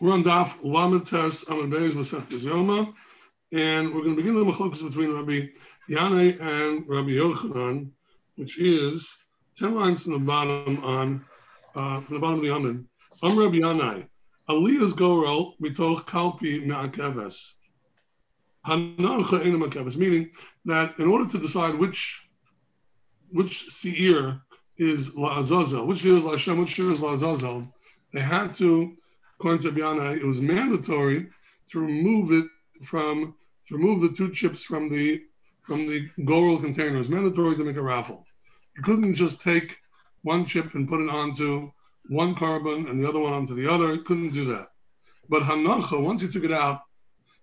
We're on Daf Lamites Amad Beis Masechtes Yoma, and we're going to begin the machlokas between Rabbi Yanai and Rabbi Yochanan, which is ten lines from the bottom on uh, from the bottom of the Amid. I'm Rabbi Yanai. Aliyah's gorel mitoch kalpi me'akeves. Hanacha ena me'akeves, meaning that in order to decide which which seir is la'azazel, which is la'ashem, which is la'azazel, they had to according to Biana, it was mandatory to remove it from to remove the two chips from the from the Gorel container. It was mandatory to make a raffle. You couldn't just take one chip and put it onto one carbon and the other one onto the other. You couldn't do that. But Hanacha, once you took it out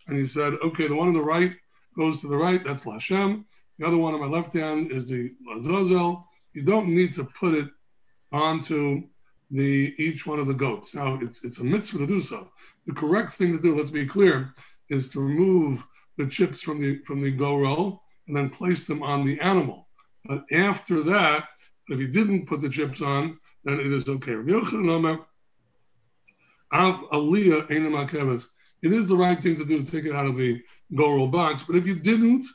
and he said, okay, the one on the right goes to the right, that's Lashem. The other one on my left hand is the Lazazel. You don't need to put it onto the each one of the goats. Now it's it's a mitzvah to do so. The correct thing to do, let's be clear, is to remove the chips from the from the go and then place them on the animal. But after that, if you didn't put the chips on, then it is okay. It is the right thing to do to take it out of the go box, but if you didn't,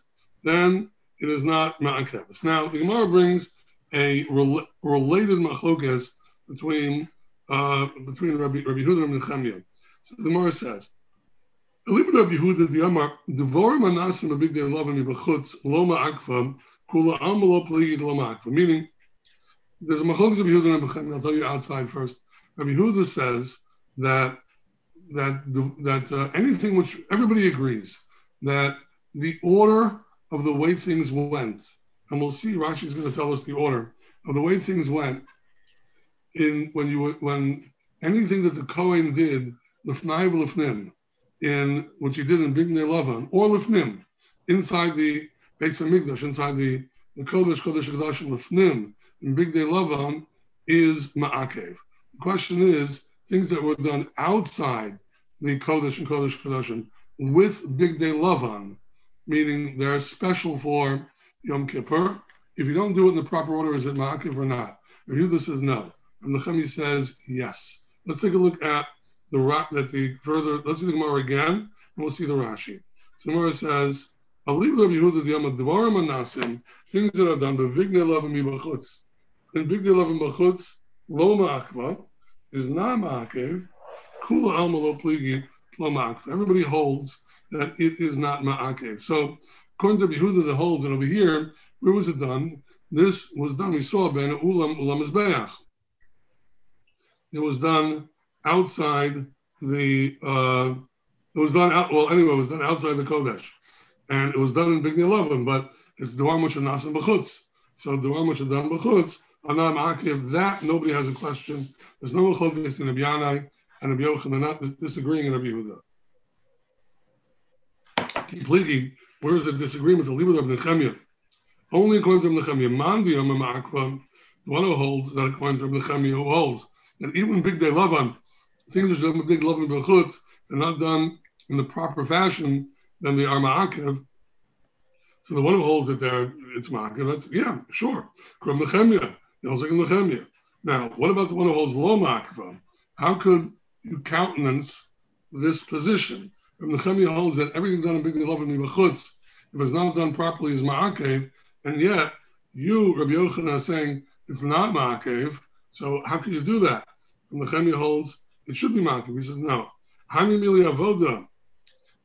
then it is not ma'akeves. Now the Gemara brings a rel- related machlokas between uh, between Rabbi, Rabbi Yehuda and Nechemia. So the Gemara says, Elibid Rabbi the Amar Devorim Anasim a big day love and Ibachutz Loma Akvam Kula Amalo Pligid Loma Akvam. Meaning, there's a Machlokas Rabbi Yehuda and Nechemia. I'll tell you outside first. Rabbi Yehuda says that that that uh, anything which everybody agrees that the order of the way things went, and we'll see Rashi is going to tell us the order of the way things went in when you when anything that the Kohen did lifnai v'lifnim in what you did in Big Lavan or lifnim inside the Beis Hamikdash inside the the Kodesh Kodesh Kodesh lifnim in Big Lavan is ma'akev. The question is things that were done outside the Kodesh and Kodesh Kodesh with Big Lavan, meaning they're special for Yom Kippur. If you don't do it in the proper order, is it ma'akev or not? Yehuda says no. And the Nechemi says yes. Let's take a look at the rock that the further. Let's see the Gemara again, and we'll see the Rashi. So the Gemara says, "I'll leave the Yehuda the Yamad Devarim Anasim things that are done. But Vigne Lavim Yibachutz and Vigne Lavim Bachutz Lo Ma'akva is not Ma'akev. Kula Alma Lo Pligi Lo Ma'akva. Everybody holds that it is not Ma'akev. So according to Yehuda, the holds, and over here, where was it done? This was done. We saw Ben Ulam Ulam Mizbeach it was done outside the. Uh, it was done out. Well, anyway, it was done outside the Kodesh, and it was done in Big Lavan. But it's the one which are nasan b'chutz. So the one which are done b'chutz, anam akiv. That nobody has a question. There's no machlokas in Rabbi Yanai and Rabbi. They're not disagreeing in Rabbi Yehuda. Completely, where is the disagreement? The Libra of Nechemia. Only according to Nechemia. Mandi the one who holds that according to Nechemia who holds and even big day lavan, things that are big lavan b'chutz, they're not done in the proper fashion, then they are ma'akev. So the one who holds it there, it's ma'akev. That's yeah, sure. Kram nechemia, yelzik nechemia. Now, what about the one who holds lo ma'akev? How could you countenance this position? Kram nechemia holds that everything done in big day lavan b'chutz, if it's not done properly, is ma'akev, and yet you, Rabbi Yochanan, are saying it's not ma'akev. So how can you do that? And Nehemiah holds it should be makiv. He says no. Hani mili avoda.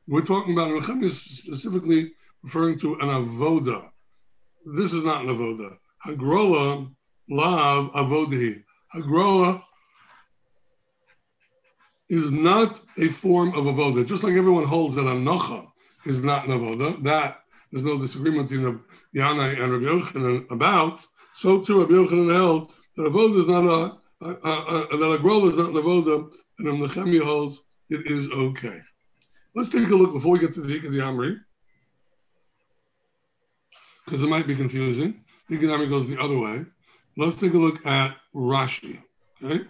We're talking about Nehemiah specifically referring to an avoda. This is not an avoda. Hagrola lav avodi. Hagrola is not a form of avoda. Just like everyone holds that anocha is not an avoda. That there's no disagreement between Yanai and Rabbi Yochanan about. So too Rabbi Yochanan held that avoda is not a uh, uh, uh, that is not Navoda, and in Nechemia holds it is okay. Let's take a look before we get to the Hikad the Amri, because it might be confusing. Hikad Amri goes the other way. Let's take a look at Rashi. Okay,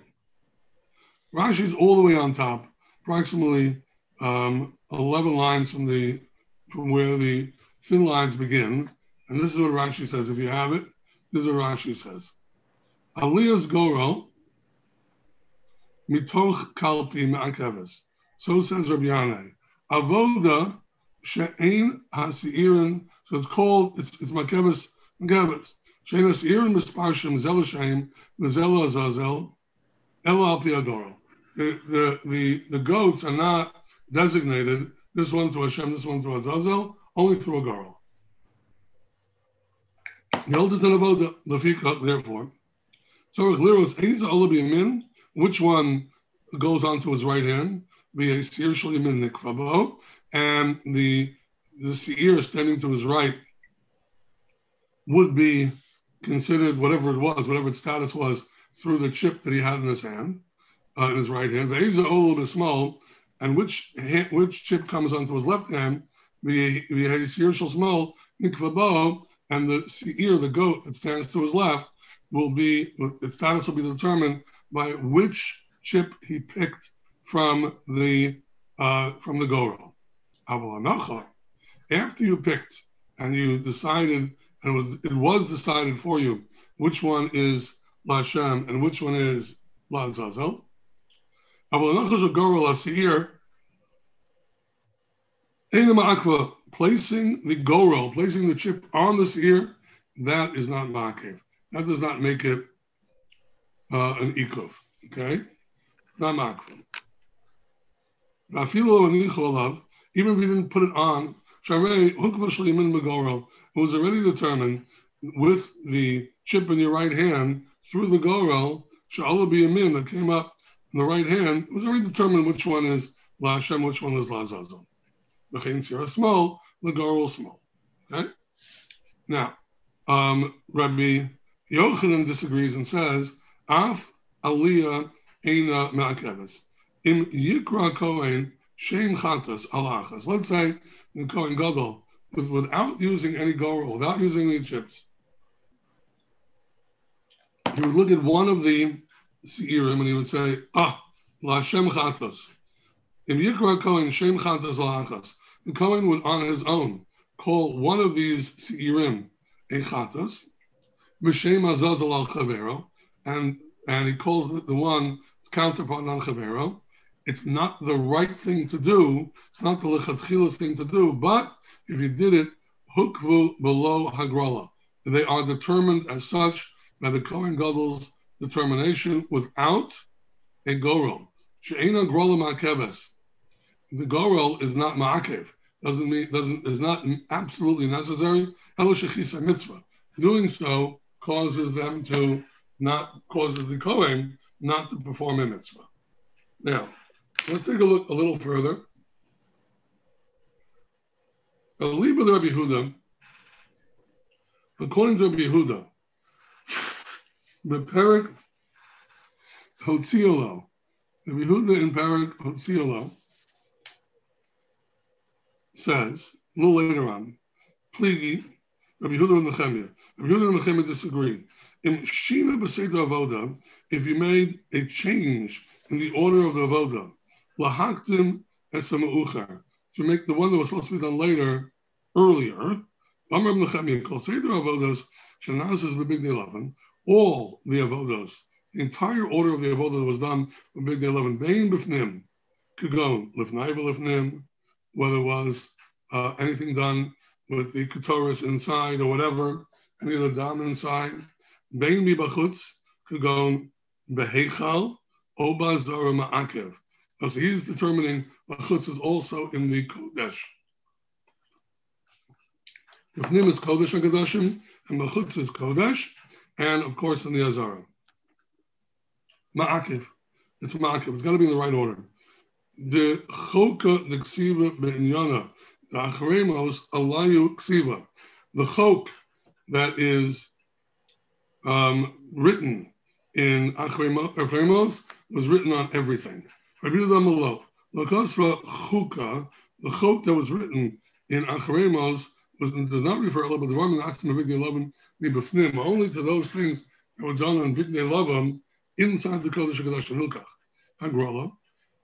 is all the way on top, approximately um, 11 lines from the from where the thin lines begin, and this is what Rashi says. If you have it, this is what Rashi says. Aliyah's Goro mitoch kalpi ma'akeves. So says Rabbi Yanai. Avoda she'ein hasi'irin. So it's called, it's, it's makevis, makevis. She'ein hasi'irin misparshim zel Hashem, zel azazel, el al piadoro. The, the, the, the goats are not designated, this one through Hashem, this one through Azazel, only through a girl. The oldest in Avoda, Lafika, therefore. So which one goes onto his right hand? Via Seir Shalimin Nikrabo, and the the seir standing to his right would be considered whatever it was, whatever its status was, through the chip that he had in his hand, uh, in his right hand. And which which chip comes onto his left hand? The seir small nikvabo, and the seir, the goat that stands to his left, will be its status will be determined by which chip he picked from the uh, from the Goro. After you picked and you decided, and it was, it was decided for you which one is Lashem and which one is La Zazel. Placing the goro, placing the chip on the seir, that is not ma'akev. That does not make it uh, an ikov. Okay, not ma'akev even if we didn't put it on, it was already determined with the chip in your right hand through the gorel, min that came up in the right hand, it was already determined which one is La Hashem, which one is La Zazon. Small, the gorel small. Okay? Now, um, Rabbi Yochanan disagrees and says, Af aliyah eina ma'akeves. In Yikra Kohen, Shem Chatas Alachas. Let's say the Kohen Gadol, with, without using any Gorel, without using any chips, he would look at one of the Seirim and he would say, Ah, La Shem Chatas. In Yikra Kohen, Shem Chatas Alachas. The Kohen would on his own call one of these Seirim a Chatas, B'Shem Azazal al Chavero, and and he calls the, the one its counterpart on Chavero, it's not the right thing to do. It's not the lechatchila thing to do. But if you did it, hukvu below hagrala. They are determined as such by the Kohen Gadol's determination without a gorel. She'ena grola ma'keves. The gorel is not ma'akev. Doesn't mean doesn't is not absolutely necessary. Hello shechisa mitzvah. Doing so causes them to not causes the Kohen not to perform a mitzvah. Now, Let's take a look a little further. Aliba the Rabbi Yehuda, according to Rabbi Yehuda, the Perik Hotziolo, Rabbi Yehuda in Perik Hotziolo says, a little later on, Pligi, Rabbi Yehuda and Nechemia. Rabbi Yehuda and Nechemia disagree. In Shina B'Seidah Avoda, if you made a change in the order of the Avoda, lahaktim esamauchar, to make the one that was supposed to be done later earlier. Amr Nechemia called Seder Avodos Shanazas B'Big Day Lavan. All the Avodos, the entire order of the Avodah that was done on Big Day 11, Bain B'Fnim, Kagon, Lifnai Lifnim, whether it was uh, anything done with the Ketoris inside or whatever, any of the Dam inside, Bain B'Bachutz, Kagon, Behechal, Oba Zara Ma'akev because he's determining Machutz is also in the Kodesh. Ifnim is Kodesh and Kodeshim, and Machutz is Kodesh, and of course in the Azara. Ma'akiv. It's Ma'akiv. It's got to be in the right order. The Choka, the Ksiva Be'inyana, the Acharemos, Alayu Ksiva. The Chok that is um, written in Acharemos was written on everything. Rabbi Yehuda Lakosra Chuka, the chok that was written in Acharemos was does not refer to the Roman Asim of Bigdei Lavan only to those things that were done on Bigdei Lavan inside the Kodesh Hakadosh Hilkach. Hagrola,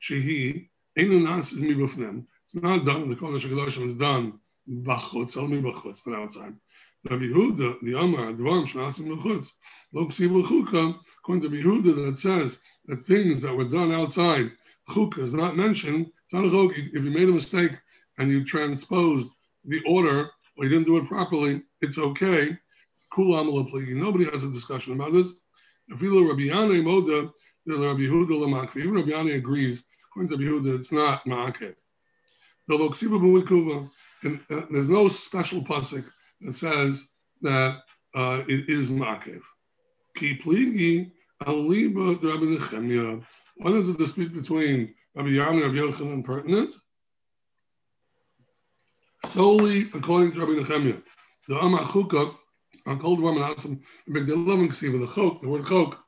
Shehi, Einu Nasis Mibafnim. It's not done in the Kodesh Hakadosh, it's done Bachutz, only Bachutz, not outside. Rabbi Yehuda, the Amar, Advarim Shnasim Mechutz, Lo Ksiv Chuka, according to Rabbi Yehuda, that says that things that were done outside chukah is not mentioned, it's not a chuk. If you made a mistake and you transposed the order or you didn't do it properly, it's okay. Nobody has a discussion about this. Even Rabbi Yanai agrees, according to Rabbi Yehuda, it's not ma'akev. And uh, there's no special pasuk that says that uh, it is ma'akev. Ki pligi aliba Rabbi Nechemia. When is the dispute between Rabbi Yanai and Rabbi Yochanan pertinent? Solely according to Rabbi Nechemia. The Amar Chukah, on Cold Roman Asim, Big Loving Ksiva, the Chok, the word Chok,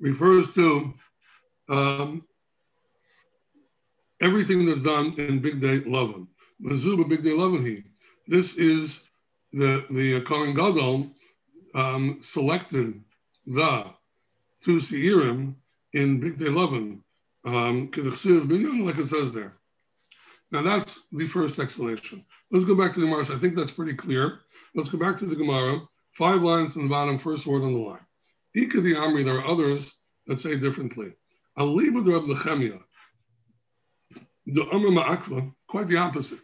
refers to um, everything that's done in Big Day Lovin. Mazuba Big Day Lovin. This is the the Kohen Gadol um, selected the two Seirim in Big Day Lovin, um, like it says there. Now that's the first explanation. Let's go back to the Gemara. I think that's pretty clear. Let's go back to the Gemara. Five lines in the bottom, first word on the line. Ika the Amri, there are others that say differently. Aliba the Reb Nechemia. The Amr Ma'akva, quite the opposite.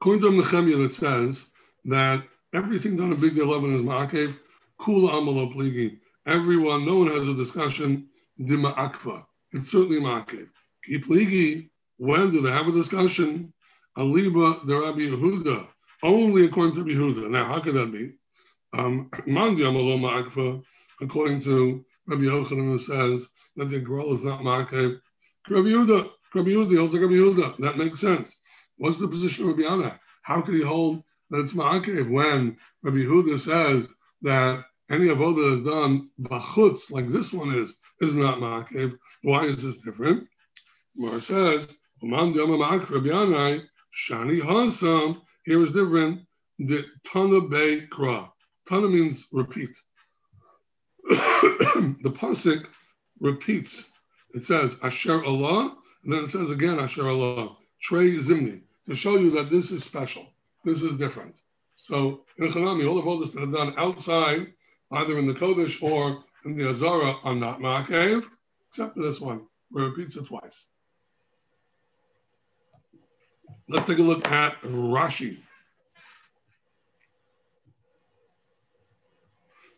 According to Nechemia, that says that everything done in Big Day Lavan is Ma'akev, Kula Amalo Pligi. Everyone, no one has a discussion, Dima Akva. It's certainly Ma'akev. Ki Pligi, when do they have a discussion? Aliba the Rabbi Yehuda, only according to Yehuda. Now, how could that be? Um, Mandi Amalo Ma'akva, according to Rabbi Yochanan, says that the girl is not Ma'akev. Rabbi Yehuda, Rabbi Yehuda like Rabbi Yehuda. That makes sense. What's the position of Rabbi Yanai? How could he hold that it's Ma'akev when Rabbi Yehuda says that any avoda is done bachutz, like this one is, is not Ma'akev? Why is this different? Mar says, Shani Hasam, here is different. The Tana Be Kra. Tana means repeat. the Pasik repeats. It says Asher Allah, and then it says again Asher Allah. Trey Zimni to show you that this is special. This is different. So in Chanami, all all this that are done outside, either in the Kodesh or in the Azara, are not Ma'akev, except for this one, where it repeats it twice. Let's take a look at Rashi.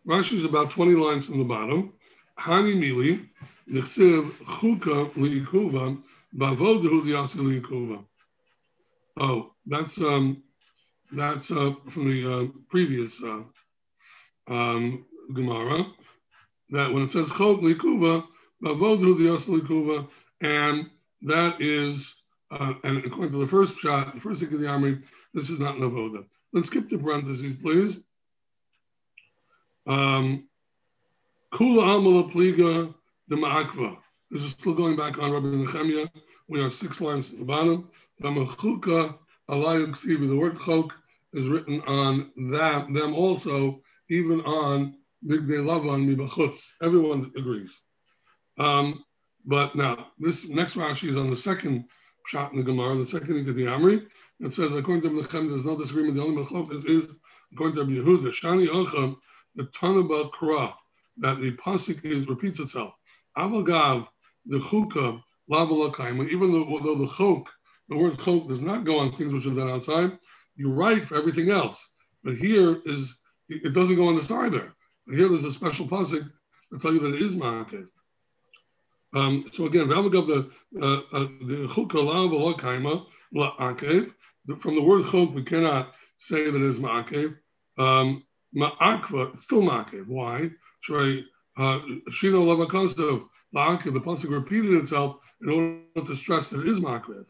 Rashi is about 20 lines from the bottom. Hani Mili, Nechsiv Chuka Liikuva, Bavodahu Liasi Liikuva. Oh, that's um, that's uh, from the uh, previous uh, um, Gemara. That when it says Chok Likuva, Bavodu the Likuva, and that is, uh, and according to the first shot, the first thing of the army, this is not Navoda. Let's skip the parentheses, please. Um, Kula Amala Pliga the Ma'akva. This is still going back on Rabbi Nechemia. We are six lines at the bottom. The word chok is written on them, them also, even on Big Day Lavan Mibachutz. Everyone agrees. Um, but now, this next Rashi is on the second shot in the Gemara, the second in the Amri. It says, according to Mechem, there's no disagreement. The only Mechop is, is, according to Yehuda, Shani Ocham, the Tanaba Kra, that the Pasik is repeats itself. Avagav, the Chukah, Lavalakaim, even though, though the Chok the word chok does not go on things which are done outside. You write for everything else. But here is it doesn't go on this either. But Here there's a special pasuk to tell you that it is ma'akev. Um, so again, the uh, uh, the chukah la'akev. From the word chok, we cannot say that it is ma'akev. Um, ma'akva, still ma'akev. Why? Shino lavakasav la'akev. The pasuk repeated itself in order to stress that it is ma'akev.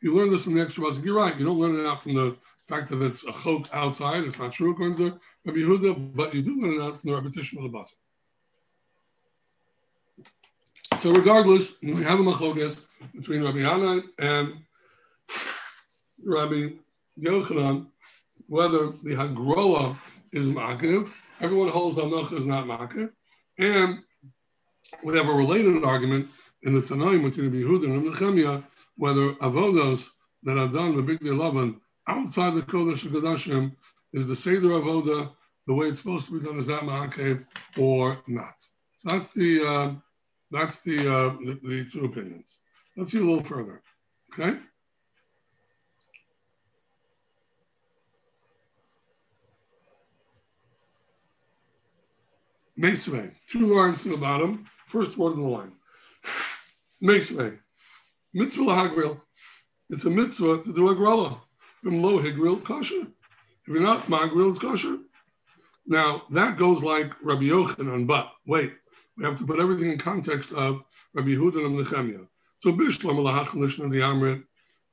You learn this from the extra pasuk. You're right. You don't learn it out from the fact that it's a chok outside. It's not true according to Rabbi Yehuda, but you do learn it out from the repetition of the pasuk. So regardless, we have a machlokas between Rabbi Yanai and Rabbi Yochanan, whether the Hagrola is Makiv. Everyone holds Hanocha is not Makiv. And we have a related argument in the Tanaim between Yehuda and Nechemia whether avodas that are done the big day Lavan outside the Kodesh of Kodashim is the Seder Avoda the way it's supposed to be done is that Ma'akev or not. So that's the uh, That's the, uh, the, the two opinions. Let's see a little further. Okay. Mesve, two lines to the bottom, first word in the line. Mesve, mitzvah lahagril. It's a mitzvah to do a grilla. From low higril, kosher. If you're not magril, it's kosher. Now, that goes like Rabbi Yochanan, but wait, we have to put everything in context of Rabbi Yehuda and Nechemia. So Bishlam Lahachlish and the Amrit,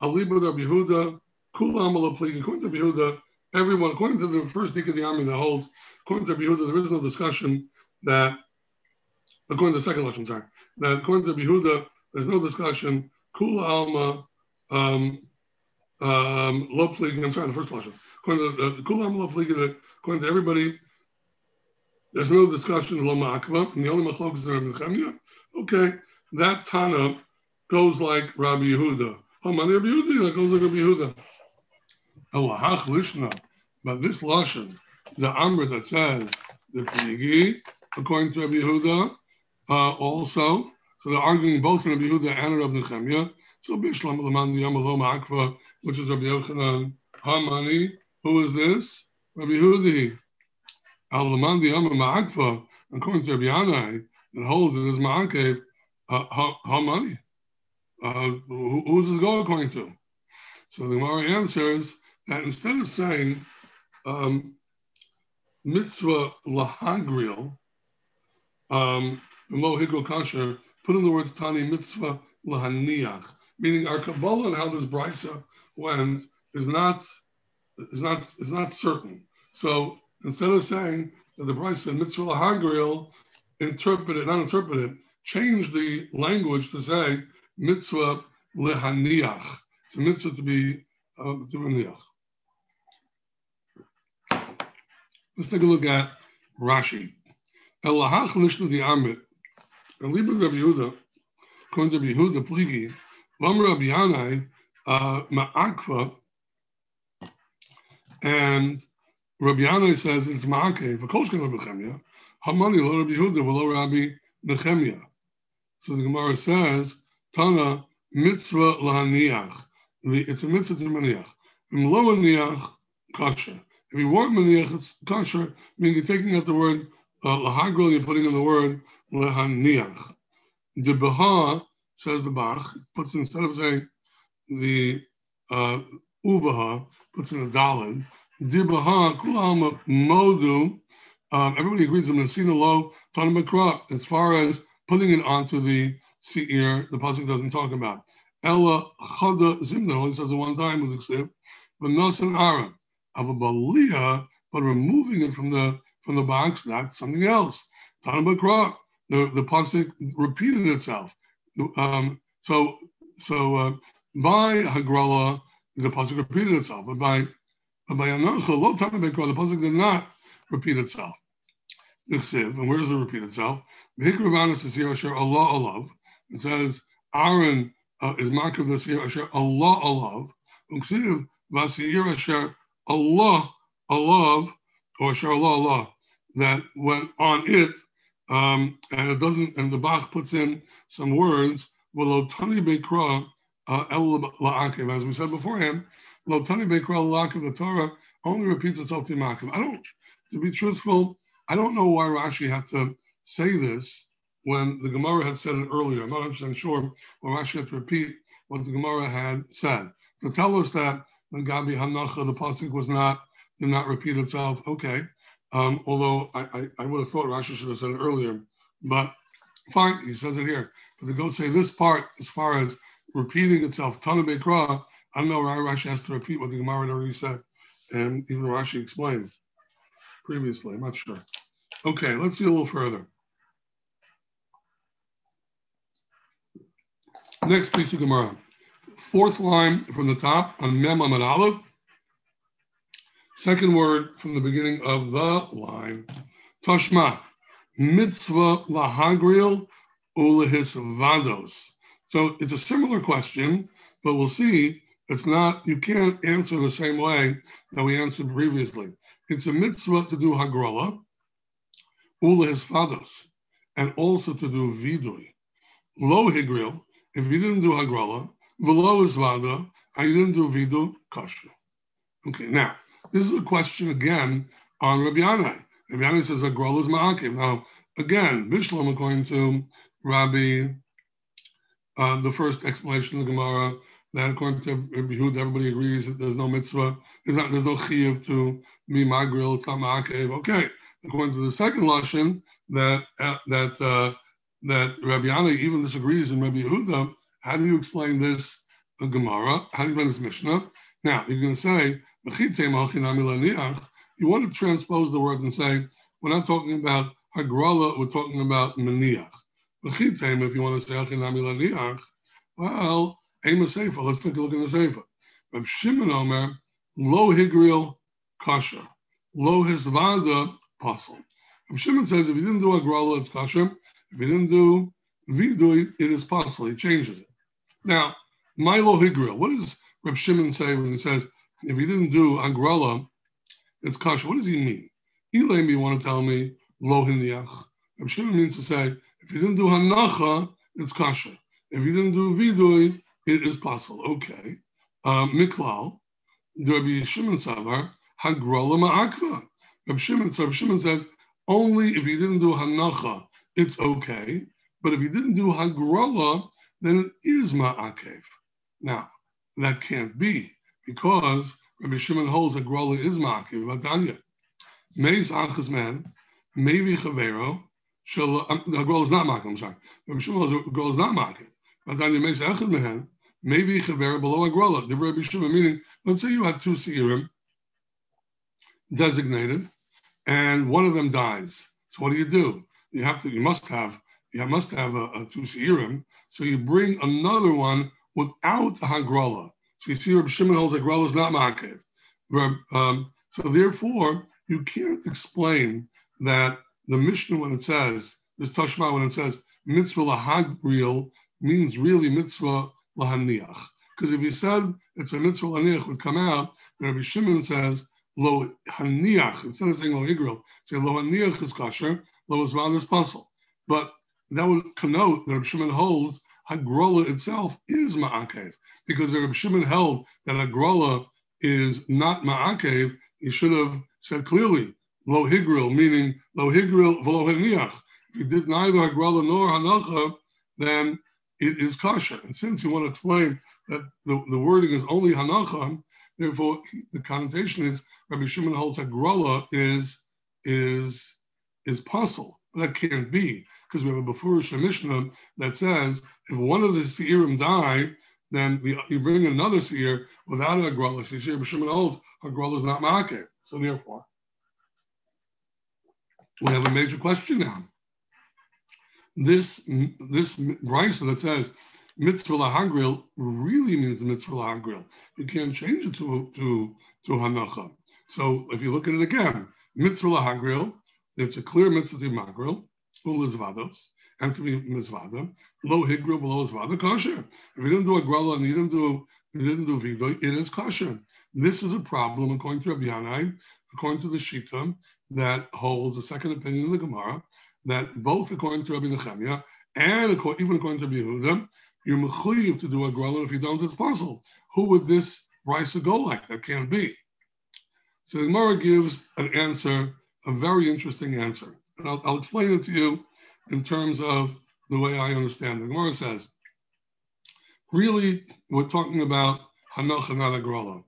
Aliba Rabbi Yehuda, Kulam Alapli, according to Rabbi Yehuda, everyone, according to the first week of the army that holds, according to Rabbi Yehuda, there is no discussion that, according to the second lesson, sorry, that according to Rabbi Yehuda, there's no discussion, Kula Alma, um, um, Lo I'm sorry, the first lesson. According to uh, Kula Alma Lo according to everybody, there's no discussion of Loma Akva, and the only machlok is in Nechemia. Okay, that Tana goes like Rabbi Yehuda. Hamani Rabbi Yehuda, that goes like Rabbi Yehuda. Elahach Lishna, but this Lashon, the Amr that says the Pligi, according to Rabbi Yehuda, uh, also, so they're arguing both Rabbi Yehuda and Rabbi Nechemia. So Bishlam Laman the Yamaloma Akva, which is Rabbi Yochanan Hamani. Who is this? Rabbi Yehuda. Al-Laman the Yama Ma'akfa, according to Rabbi Yanai, that holds it as Ma'akev, uh, how? Uh, who, who's this go according to? So the Gemara answers that instead of saying um, mitzvah lahagril, um, lo higro kasher, put in the words tani mitzvah lahaniach, meaning our Kabbalah and how this brisa went is not is not is not certain. So instead of saying that the said mitzvah lahagril, interpret it, not interpret it, change the language to say mitzvah lehaniach. It's a mitzvah to be uh, to niach. Let's take a look at Rashi. Elahach lishnu the amit. Rabbi Yehuda, according to Rabbi Yehuda Pligi, Vam Rabbi Yanai, uh, Ma'akva, and Rabbi Yanai says it's Ma'akev, V'kolshkan Rabbi Nechemia, Hamani lo Rabbi Yehuda v'lo Rabbi Nechemia. So the Gemara says, Tana mitzvah lahaniach. It's a mitzvah to maniach. V'lo maniach kasher. If you want maniach, it's kasher, meaning you're taking out the word uh, lahagril, you're putting in the word lahaniach. The Baha, says the Bach, puts instead of saying the uh, uvaha, puts in a dalid, Dibaha kulam modu. Um, everybody agrees on Messina low Tanamakra as far as putting it onto the seir, the pasuk doesn't talk about. Ella chada zimna only says it one time with the but nasan aram of a balia, but removing it from the from the box, that's something else. Tanamakra, the the pasuk repeated itself. Um, so so uh, by Hagrala, the pasuk repeated itself, but by but by Anocha, Lo Tana Bekra, the pasuk did not repeat itself. And where does it repeat itself? Allah Alav. It says Aaron uh, is mark of the here Asher Allah Alav. Uksiv Vasir Asher Allah Alav or Asher Allah Allah that went on it, um, and it doesn't, and the Bach puts in some words, Tani Bekra uh, El La'akev, as we said beforehand, Lotani Bekral Lak of the Torah only repeats itself to Makim. I don't, to be truthful, I don't know why Rashi had to say this when the Gemara had said it earlier. I'm not 100 sure why Rashi had to repeat what the Gemara had said. To tell us that the Gabi Hanacha, the Pasuk was not, did not repeat itself, okay. Um, although I, I, I, would have thought Rashi should have said it earlier, but fine, he says it here. But to go say this part, as far as repeating itself, Tana Bekra, I don't know Rashi has to repeat what the Gemara already said, and even Rashi explained previously. I'm not sure. Okay, let's see a little further. Next piece of Gemara. Fourth line from the top on Mem and Aleph. Second word from the beginning of the line. Toshma. Mitzvah lahagril ulehis vados. So it's a similar question, but we'll see it's not, you can't answer the same way that we answered previously. It's a mitzvah to do hagrola, ula his fathers, and also to do vidui. lo higril, if you didn't do hagrala, velo is vada, and you didn't do vidu, kosher. Okay, now, this is a question again on Rabbi Yanai. Rabbi Yanai says hagrala is ma'akiv. Now, again, Bishlam, according to Rabbi, uh, the first explanation of the Gemara, that according to Rabbi Yehuda, everybody agrees that there's no mitzvah, there's, not, there's no chiyuv to be magril, it's not ma'akev. Okay, according to the second lashon, that uh, that uh, that Rabbi Yanai even disagrees in Rabbi Yehuda. How do you explain this uh, Gemara? How do you explain this Mishnah? Now going to say you want to transpose the word and say we're not talking about hagrala, we're talking about maniach. If you want to say well, aim a sefer. Let's take a look in the sefer. Reb Shimon Omer lo higril kasha, lo hisvada pasul. Reb Shimon says if you didn't do a grala, it's kasha. If you didn't do vidu, it is possible. He changes it. Now, Milo Higril, what does Reb Shimon say when he says, if he didn't do agrala, it's kasha? What does he mean? Elaim, you want to tell me, lo hiniach. Reb Shimon means to say, if you didn't do hanacha, it's kasha. If you didn't do vidui, it is possible. Okay. Um, Miklal, Rabbi Shimon Savar, Hagrala Ma'akva. Rabbi Shimon, so Shimon says, only if you didn't do hanacha, it's okay. But if you didn't do hagrala, then it is ma'akev. Now, that can't be because Rabbi Shimon holds hagrala is ma'akev. Vadanya. Meis achas man, maybe chavero, um, the hagrala is not ma'akev, I'm sorry. Rabbi Shimon holds hagrala is not ma'akev. Vadanya meis achas man, maybe chavero below hagrala. The Rabbi Shimon, meaning, let's say you had two seirim designated, and one of them dies. So what do you do? you have to, you must have, you must have a, a two seirim. So you bring another one without hagrala. So you see, Rabbi Shimon holds hagrala is not ma'akev. Um, so therefore, you can't explain that the Mishnah when it says this Tashma when it says mitzvah lahagril means really mitzvah lahaniach. Because if you said it's a mitzvah lahaniach would come out, Rabbi Shimon says lo haniach instead of saying lo higril, say lo haniach is kosher, Lois is puzzle. But that would connote that Reb Shimon holds Hagrola itself is Ma'akev. Because Reb Shimon held that Hagrola is not Ma'akev, he should have said clearly, Lo Higril, meaning Lo Higril V'lo Heniach. If he did neither Hagrola nor Hanacha, then it is kosher. And since you want to explain that the, the wording is only Hanacha, therefore the connotation is Rabbi Shimon holds Hagrola is is is possible. That can't be because we have a Befurish Mishnah that says if one of the Seirim die, then the, you bring another Seir without a Agrala. So Seir B'Shimon holds is not Ma'akev. So therefore, we have a major question now. This this Brisa that says mitzvah lahagril really means mitzvah lahagril. You can't change it to to to hanacha. So if you look at it again, mitzvah lahagril it's a clear mitzvah to magril, ulizvados, and to be mizvada, lo higril below zvada kosher. If you didn't do a grella and you didn't do you didn't do vido, it is kosher. This is a problem according to Rabbi Yanai, according to the Shita, that holds the second opinion of the Gemara, that both according to Rabbi Nechemiah and even according to Rabbi Yehuda, you're mechuyev to do a. If you don't, it's possible. Who would this brisa go like? That can't be. So the Gemara gives an answer a very interesting answer. And I'll, I'll, explain it to you in terms of the way I understand it. Gemara says, really, we're talking about Hanacha, not Agrala.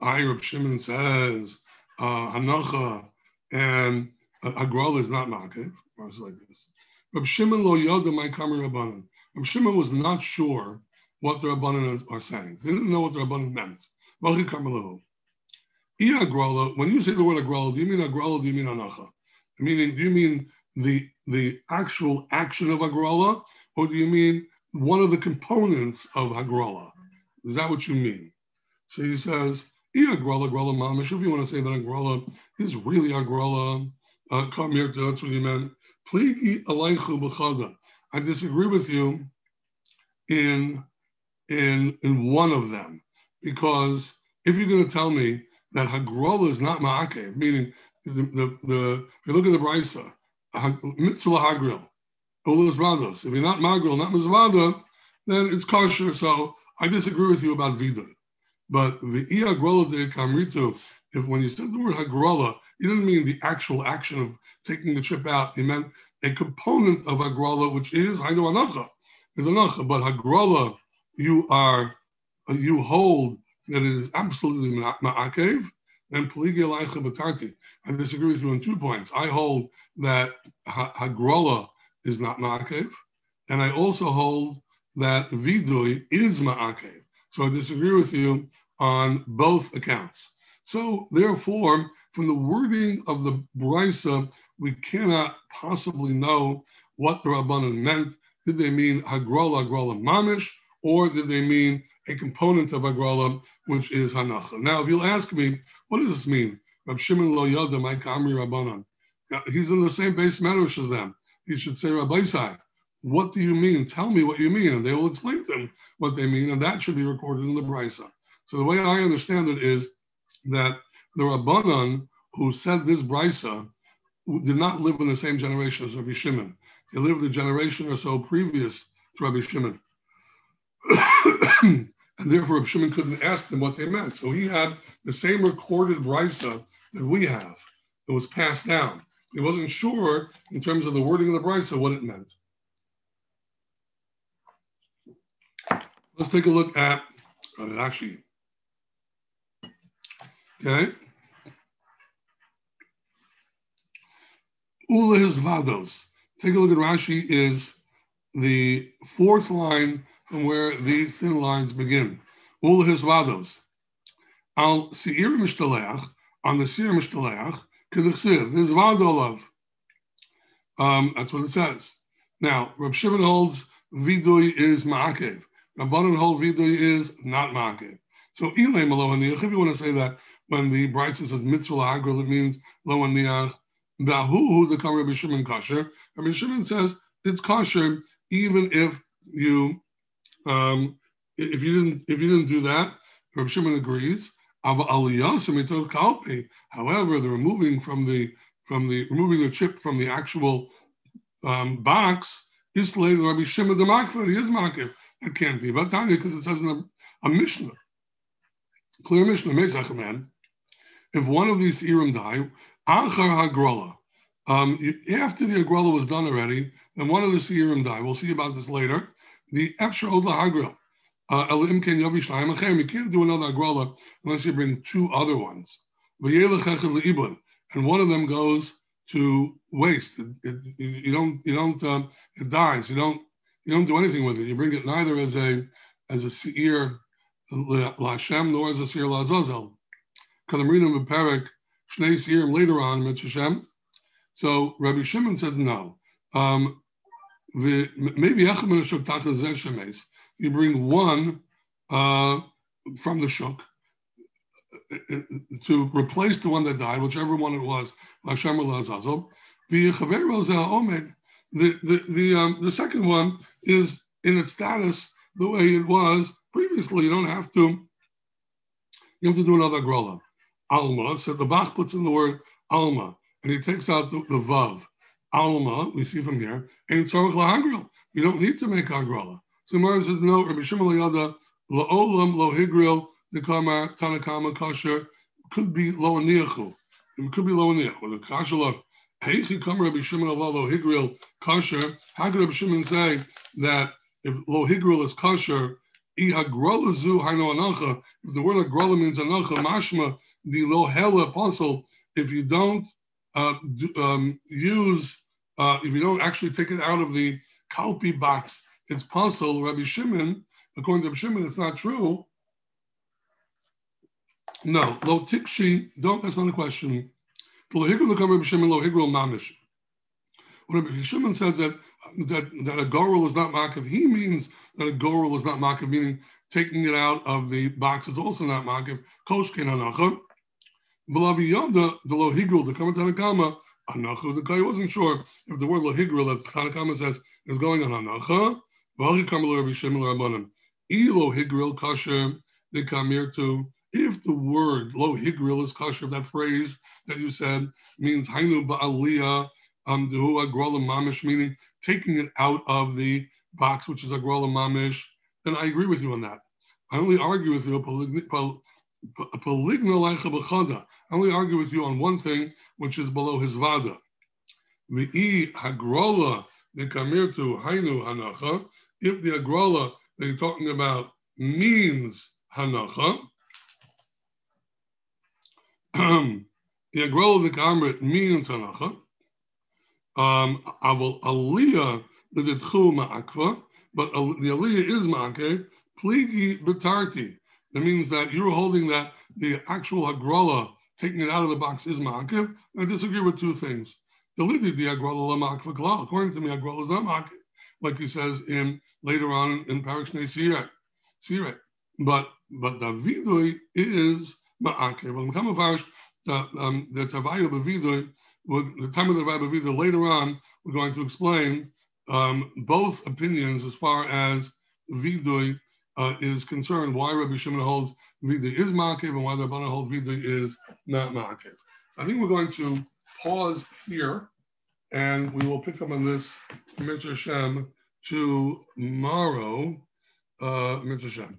I, Reb Shimon says, uh, Hanacha and uh, Agrala is not Makev. Or it's like this. Reb Shimon lo yoda my kamer Rabbanan. Reb Shimon was not sure what the Rabbanan are saying. They didn't know what the Rabbanan meant. When you say the word agrala, do you mean agrala? Do you mean anacha? Meaning, do you mean the the actual action of agrala, or do you mean one of the components of agrala? Is that what you mean? So he says, agrala, agrala mamish. If you want to say that agrala is really agrala, uh, come here to that's what you meant. Please I disagree with you in in in one of them because if you're going to tell me that Hagrola is not Ma'akev, meaning the, the, the, if you look at the Brisa, Mitzvah Hagril, Ulas Vados. If you're not Magril, not Mizvada, then it's kosher. So I disagree with you about Vida. But the Ia Grola de Kamritu, if when you said the word Hagrola, you didn't mean the actual action of taking the chip out. You meant a component of Hagrola, which is I know Anacha, is Anacha. But Hagrola, you are you hold that it is absolutely ma'akev, then. I disagree with you on two points. I hold that hagrola is not ma'akev, and I also hold that vidui is ma'akev. So I disagree with you on both accounts. So therefore, from the wording of the brisa, we cannot possibly know what the rabbanon meant. Did they mean hagrola, hagrola mamish, or did they mean a component of Agrala, which is Hanacha. Now, if you'll ask me, what does this mean? Rab Shimon Lo Yoda, my Kamri Rabbanan. He's in the same base medrash as them. He should say, Rabbi what do you mean? Tell me what you mean. And they will explain to him what they mean, and that should be recorded in the Brisa. So the way I understand it is that the Rabbanan who said this Brisa did not live in the same generation as Rabbi Shimon. He lived a generation or so previous to Rabbi Shimon. and therefore Shimon couldn't ask them what they meant. So he had the same recorded brisa that we have. It was passed down. He wasn't sure in terms of the wording of the brisa what it meant. Let's take a look at uh, Rashi. Okay. Ula vados. Take a look at Rashi is the fourth line from where the thin lines begin. Ul his vados. Al seir mishtaleach, on the seir mishtaleach, kedichsiv, this vadolav. Um, that's what it says. Now, Rab Shimon holds vidui is ma'akev. Rabbanon hold vidui is not ma'akev. So ilay malo if you want to say that when the Brisa says mitzvah agril, it means lo aniach. Bahu the Rabbi Shimon kosher. Rabbi Shimon says it's kosher even if you um, if you didn't if you didn't do that, Rabbi Shimon agrees. However, the removing from the from the removing the chip from the actual um, box is later Rabbi Shimon the Makvar. He is Makif. That can't be. But Tanya, because it says in a, a Mishnah, clear Mishnah, man. If one of these Irim die, Achar Hagrola, um, after the Agrola was done already, then one of the Seirim die. We'll see about this later the Efshar Od Lahagril. Uh, you can't do another agrala unless you bring two other ones. And one of them goes to waste. It, it, you don't, you don't, um, it dies. You don't, you don't do anything with it. You bring it neither as a, as a seir Lashem nor as a seir Lazazel. Kadamrinim Perek Shnei Seirim later on Mitzvah So Rabbi Shimon says no. Um, maybe you bring one uh, from the shuk uh, uh, to replace the one that died, whichever one it was, the the the um, the second one is in its status the way it was previously. You don't have to. You have to do another grola. Alma. So the Bach puts in the word alma, and he takes out the, the vav. Alma, we see from here, ain't tzorach lahagril. You don't need to make agrala. So Gemara says, no, Rabbi Shimon Yada, la'olam lo the kama, tanakama, kosher, could be lo aniachu. It could be lo aniachu. The kasher of, heichi kama Rabbi Shimon Allah lo kosher, how could Rabbi Shimon say that if lo higril is kosher, if the word agrala means anacha, mashma, the lo hela apostle, if you don't uh, um, use, uh, if you don't actually take it out of the kalpi box, it's possible. Rabbi Shimon, according to Rabbi Shimon, it's not true. No, lo tikshi, don't, that's not the question. Lo higru Rabbi Shimon, lo higru mamish. Rabbi Shimon says that, that, that a gorul is not makav, he means that a gorul is not makav, meaning taking it out of the box is also not makav. Koshkin anachah. V'laviyada, the lohigul, the Kama Tanakama, Anachu, the guy wasn't sure if the word lohigul that Tanakama says is going on Anacha, V'achi Kamal Rabbi Shimon Rabbanim. E lohigril kasher, they come here to, if the word lohigril is kasher, that phrase that you said means hainu ba'aliyah, um, dehu agrola mamish, meaning taking it out of the box, which is a grola mamish, then I agree with you on that. I only argue with you I only argue with you on one thing, which is below his vada. If the agrola that you're talking about means hanacha, the agrola the kamrit means hanacha. Um, aval aliyah the ditchu ma'akva, but the aliyah is ma'akev. Pligi betarti. That means that you're holding that the actual agrola, taking it out of the box, is ma'akev. I disagree with two things. The lidi the agrola la According to me, agrola is not ma'akev, like he says in later on in Parish Sirat. Sirat. But but the vidui is ma'akev. Well, a parish, the um, the tavaya b'vidui, the time of the tavaya b'vidui later on, we're going to explain um, both opinions as far as vidui uh, is concerned, why Rabbi Shimon holds Vidui is Ma'akev and why the Rabbana holds Vidui is not Ma'akev. I think we're going to pause here and we will pick up on this Mitzvah Shem tomorrow. Uh, Mitzvah Shem.